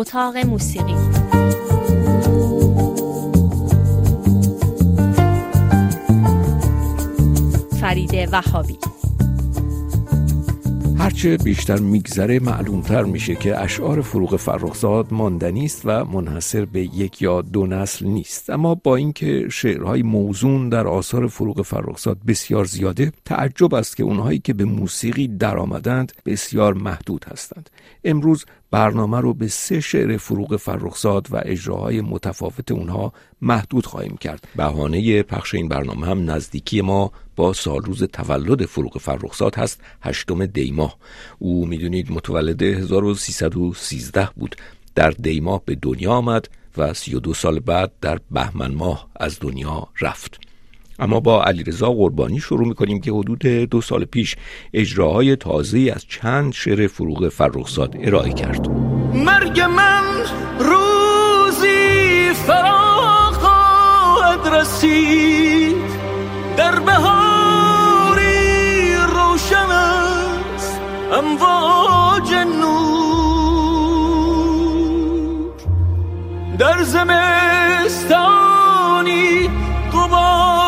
اتاق موسیقی. فرید وهابی. هرچه بیشتر میگذره معلومتر میشه که اشعار فروغ فرخزاد ماندنی است و منحصر به یک یا دو نسل نیست. اما با اینکه شعرهای موزون در آثار فروغ فرخزاد بسیار زیاده تعجب است که اونهایی که به موسیقی درآمدند بسیار محدود هستند. امروز برنامه رو به سه شعر فروغ فرخزاد و اجراهای متفاوت اونها محدود خواهیم کرد. بهانه پخش این برنامه هم نزدیکی ما با سالروز تولد فروغ فرخزاد هست هشتم دیماه او می‌دونید متولد 1313 بود. در دیماه به دنیا آمد و 32 سال بعد در بهمن ماه از دنیا رفت. اما با علیرضا قربانی شروع می‌کنیم که حدود دو سال پیش اجراهای تازه از چند شعر فروغ فرخزاد ارائه کرد. مرگ من روزی فرا خواهد رسید. در بهاری روشن است امواج نور. در زمستانی قبار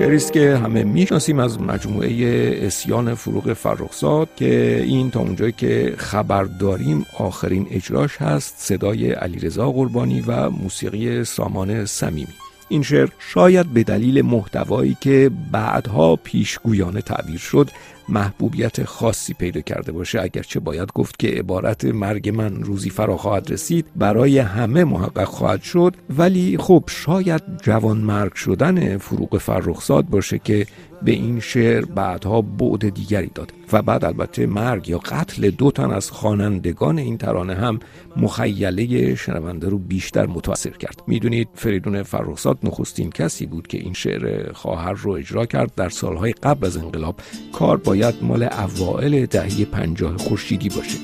شعریست که همه می‌شناسیم از مجموعه اسیان فروغ فرخزاد که این تا اونجایی که خبر داریم آخرین اجراش هست صدای علیرضا قربانی و موسیقی سامان صمیمی. این شعر شاید به دلیل محتوایی که بعدها پیشگویانه تعبیر شد محبوبیت خاصی پیدا کرده باشه. اگرچه باید گفت که عبارت مرگ من روزی فرا خواهد رسید برای همه محقق خواهد شد. ولی خب شاید جوان مرگ شدن فروغ فرخزاد باشه که به این شعر بعدها بعد دیگری داد و بعد البته مرگ یا قتل دو تن از خوانندگان این ترانه هم مخیله شنونده رو بیشتر متاثر کرد. می‌دونید فریدون فرخزاد نخستین کسی بود که این شعر خواهر رو اجرا کرد در سالهای قبل از انقلاب. کار باید مال اوائل دهه پنجاه خورشیدی باشه.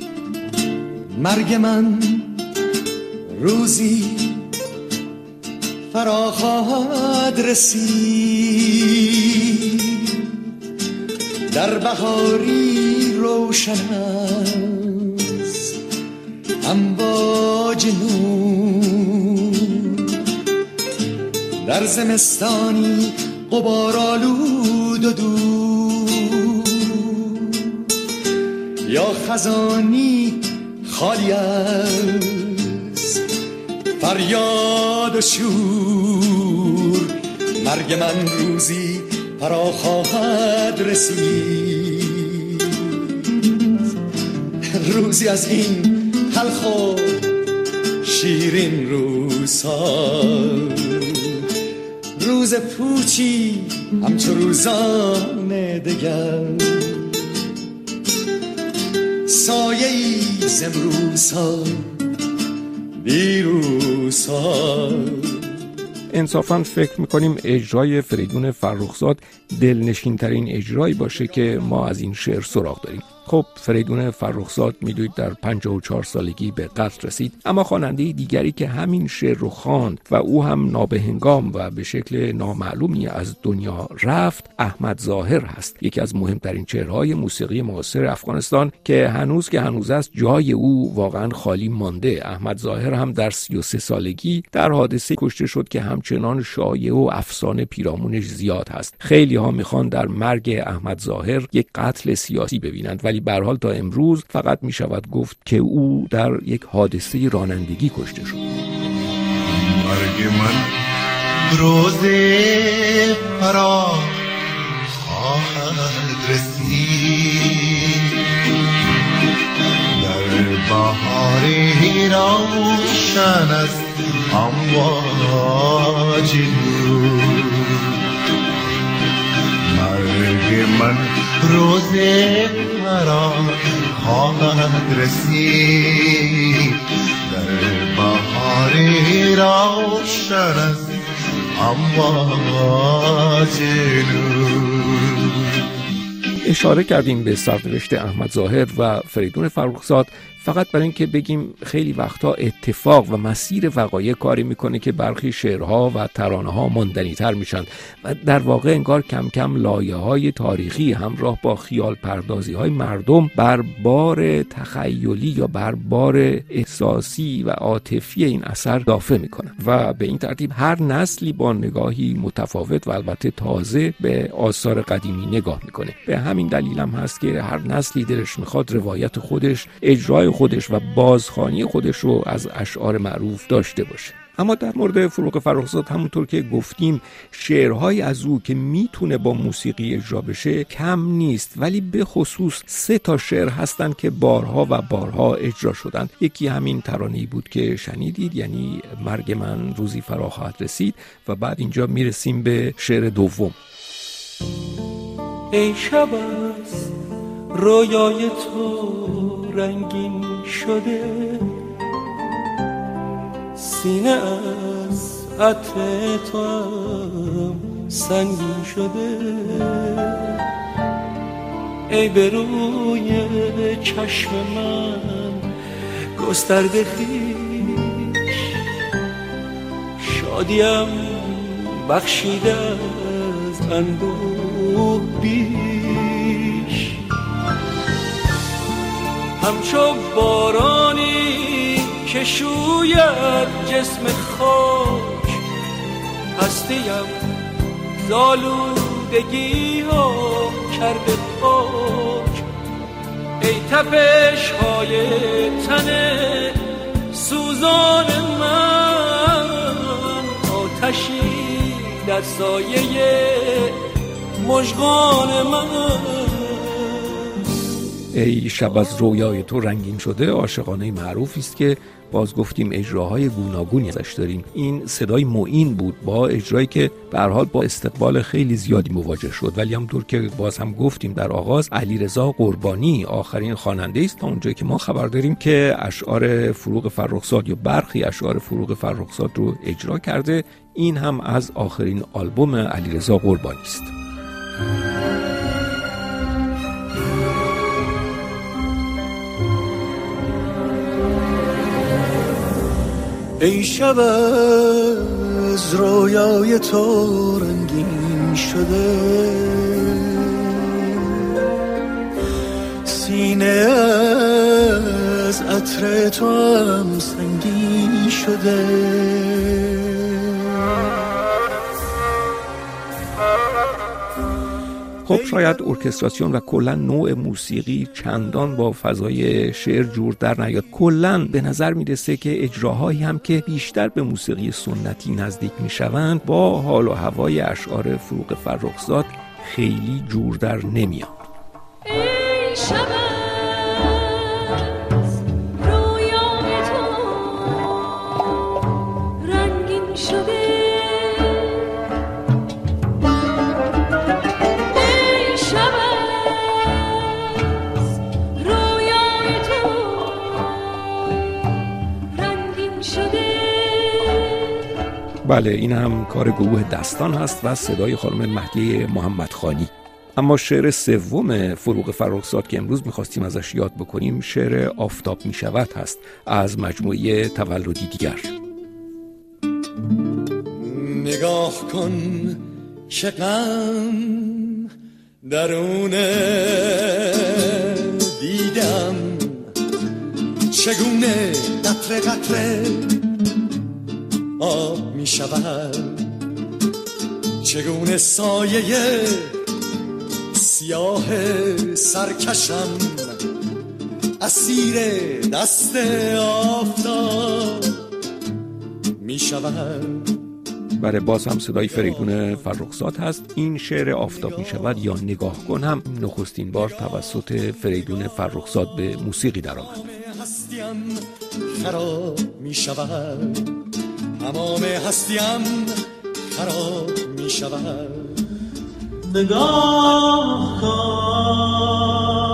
مرگ من روزی فرا خواهد رسید. در بهاری روشن است. امواج نور. در زمستانی قبار آلود و دور. یا خزانی خالی از فریاد و شور. مرگ من روزی فرا خواهد رسید. روزی از این تلخ و شیرین روزها. روز پوچی همچو روزان دگر. سایه ای زمروزها دیروزها انصافا فکر می‌کنیم اجرای فریدون فرخزاد دلنشین ترین اجرایی باشه که ما از این شعر سراغ داریم. خب فریدون فرخزاد میدوید در 54 سالگی به قتل رسید اما خواننده دیگری که همین شعر رو خواند و او هم نابهنگام و به شکل نامعلومی از دنیا رفت احمد ظاهر هست. یکی از مهمترین چهرهای موسیقی معاصر افغانستان که هنوز که هنوز است جای او واقعا خالی مانده. احمد ظاهر هم در 33 سالگی در حادثه کشته شد که همچنان شایع و افسانه پیرامونش زیاد هست. خیلی ها می‌خوان در مرگ احمد ظاهر یک قتل سیاسی ببینند ولی به حال تا امروز فقط می شود گفت که او در یک حادثه رانندگی کشته شد. مرگ من روز فرا خواهد رسید. در بهاری روشن است امواج مرگ من روز مرا خواهد رسید. در بهاری روشن است امواج اشاره کردیم به سرنوشت احمد ظاهر و فریدون فرخزاد فقط برای اینکه بگیم خیلی وقتا اتفاق و مسیر وقایع کاری می‌کنه که برخی شعرها و ترانه ها ماندنی تر میشن و در واقع انگار کم کم لایه های تاریخی همراه با خیال پردازی های مردم بر بار تخیلی یا بر بار احساسی و عاطفی این اثر دافه می‌کنن و به این ترتیب هر نسلی با نگاهی متفاوت و البته تازه به آثار قدیمی نگاه می‌کنه. به همین دلیل هم هست که هر نسلی دلش می‌خواد روایت خودش اجرای خودش و بازخانی خودش رو از اشعار معروف داشته باشه. اما در مورد فروغ فرخزاد همونطور که گفتیم شعرهای از او که می‌تونه با موسیقی اجرا بشه کم نیست ولی به خصوص سه تا شعر هستن که بارها و بارها اجرا شدن. یکی همین ترانه‌ای بود که شنیدید یعنی مرگ من روزی فرا خواهد رسید و بعد اینجا می‌رسیم به شعر دوم. ای شب از رویای تو رنگین شده. سینه از عطر تو هم سنگین شده. ای به روی چشم من گسترده خیش شادیم بخشیده از اندوه بیش همچو بارانی که شوید جسم خاک. هستیم زالودگی ها کرده پاک. ای تپش های تن سوزان من آتشی در سایه مژگان من. ای شب از رویای تو رنگین شده عاشقانه معروفی است که باز گفتیم اجراهای گوناگونی ازش داریم. این صدای معین بود با اجرایی که به حال با استقبال خیلی زیادی مواجه شد. ولی همونطور که باز هم گفتیم در آغاز علیرضا قربانی آخرین خواننده است تا اونجایی که ما خبر داریم که اشعار فروغ فرخزاد یا برخی اشعار فروغ فرخزاد رو اجرا کرده. این هم از آخرین آلبوم علیرضا قربانی است. ای شب از رویای تو رنگین شده. سینه از عطر تو هم سنگین شده. خب شاید ارکستراسیون و کلا نوع موسیقی چندان با فضای شعر جور در نیاد. کلا به نظر می‌رسه که اجراهایی هم که بیشتر به موسیقی سنتی نزدیک می‌شوند با حال و هوای اشعار فروغ فرخزاد خیلی جور در نمیاد ای بله این هم کار گروه دستان هست و صدای خانم مهدی محمد خانی اما شعر سوم فروغ فرخزاد که امروز می‌خواستیم ازش یاد بکنیم شعر آفتاب می‌شود هست از مجموعه تولدی دیگر. نگاه کن غم درون دیدم. چگونه قطره قطره آب می شود چگونه سایه سیاه سرکشم اسیر دست آفتاب می شود بله باز هم صدای فریدون فرخزاد هست. این شعر آفتاب می شود یا نگاه کن هم نخستین بار توسط فریدون فرخزاد به موسیقی درآمد. خراب می شود تمام هستیم خراب می شود نگاه کن.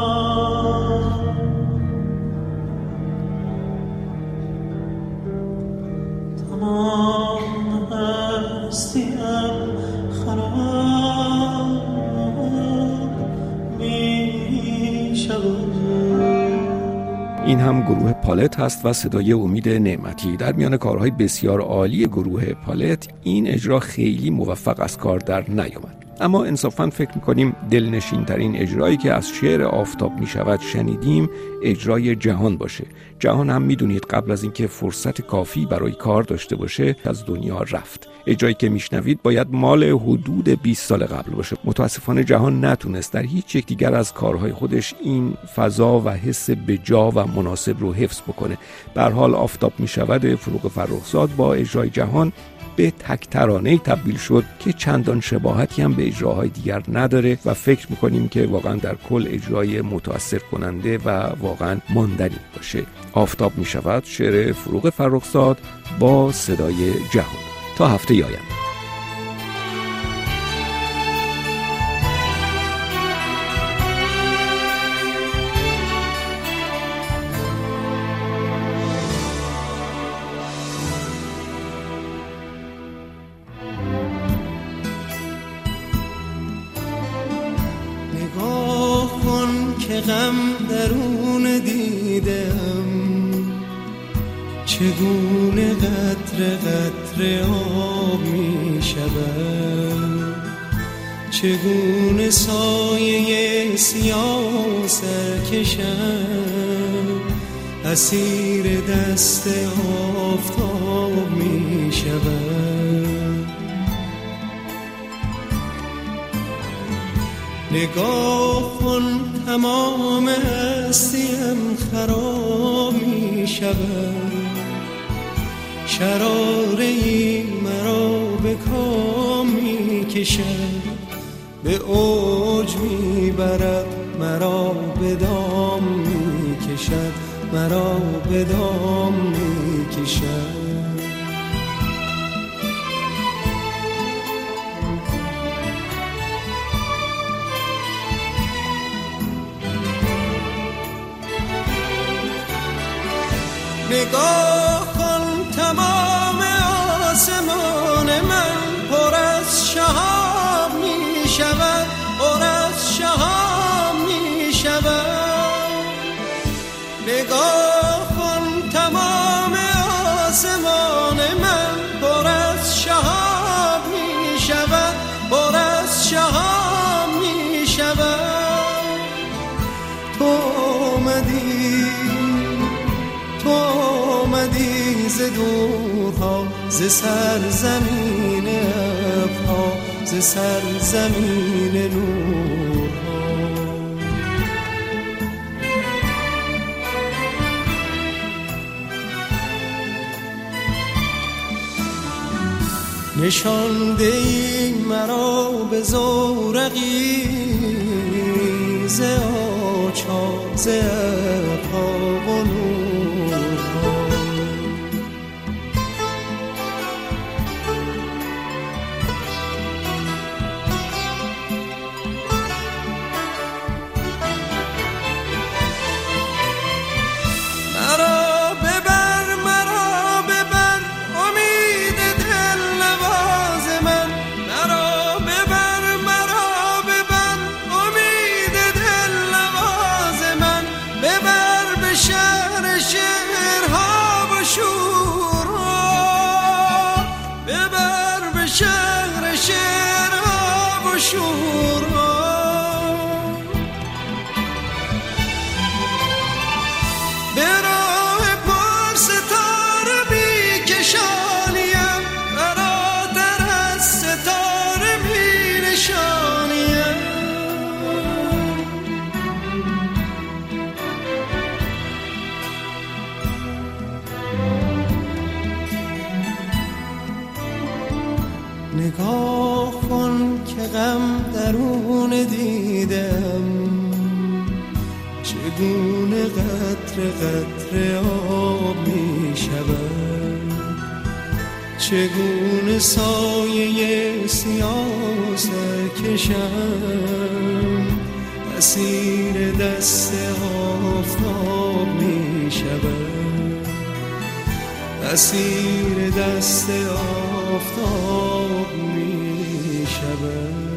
این هم گروه پالت هست و صدای امید نعمتی. در میان کارهای بسیار عالی گروه پالت این اجرا خیلی موفق از کار در نیامد. اما انصافا فکر می‌کنیم دلنشین ترین اجرایی که از شعر آفتاب می شود شنیدیم اجرای جهان باشه. جهان هم می‌دونید قبل از اینکه فرصت کافی برای کار داشته باشه از دنیا رفت. اجرایی که میشنوید باید مال حدود 20 سال قبل باشه. متاسفانه جهان نتونست در هیچ یک دیگر از کارهای خودش این فضا و حس بجا و مناسب رو حفظ بکنه. به حال آفتاب می‌شود فروغ فرخزاد با اجرای جهان به تک ترانه تبدیل شد که چندان شباهتی هم به اجراهای دیگر نداره و فکر می‌کنیم که واقعا در کل اجرای متاثر کننده و واقعا ماندنی باشه. آفتاب می شود شعر فروغ فرخزاد با صدای جهان. تا هفته آینده. غم درون دیدم. چگونه قطر قطر آب می شود؟ چگونه سایه سیاه سرکشم اسیر دست آفتاب می شود. نگاه کن تمام هستیم خراب می شود شراره ای مرا به کام می کشد به اوج می برد مرا به دام می کشد مرا به دام می کشد نگاه کن تمام دورها ز سرزمین ابرها ز سرزمین نورها. نشانده ای مرا به زورقی ز آچار ز ابرها چگونه سایه سیاس کشم؟ اسیر دست آفتاب می شود اسیر دست آفتاب می شود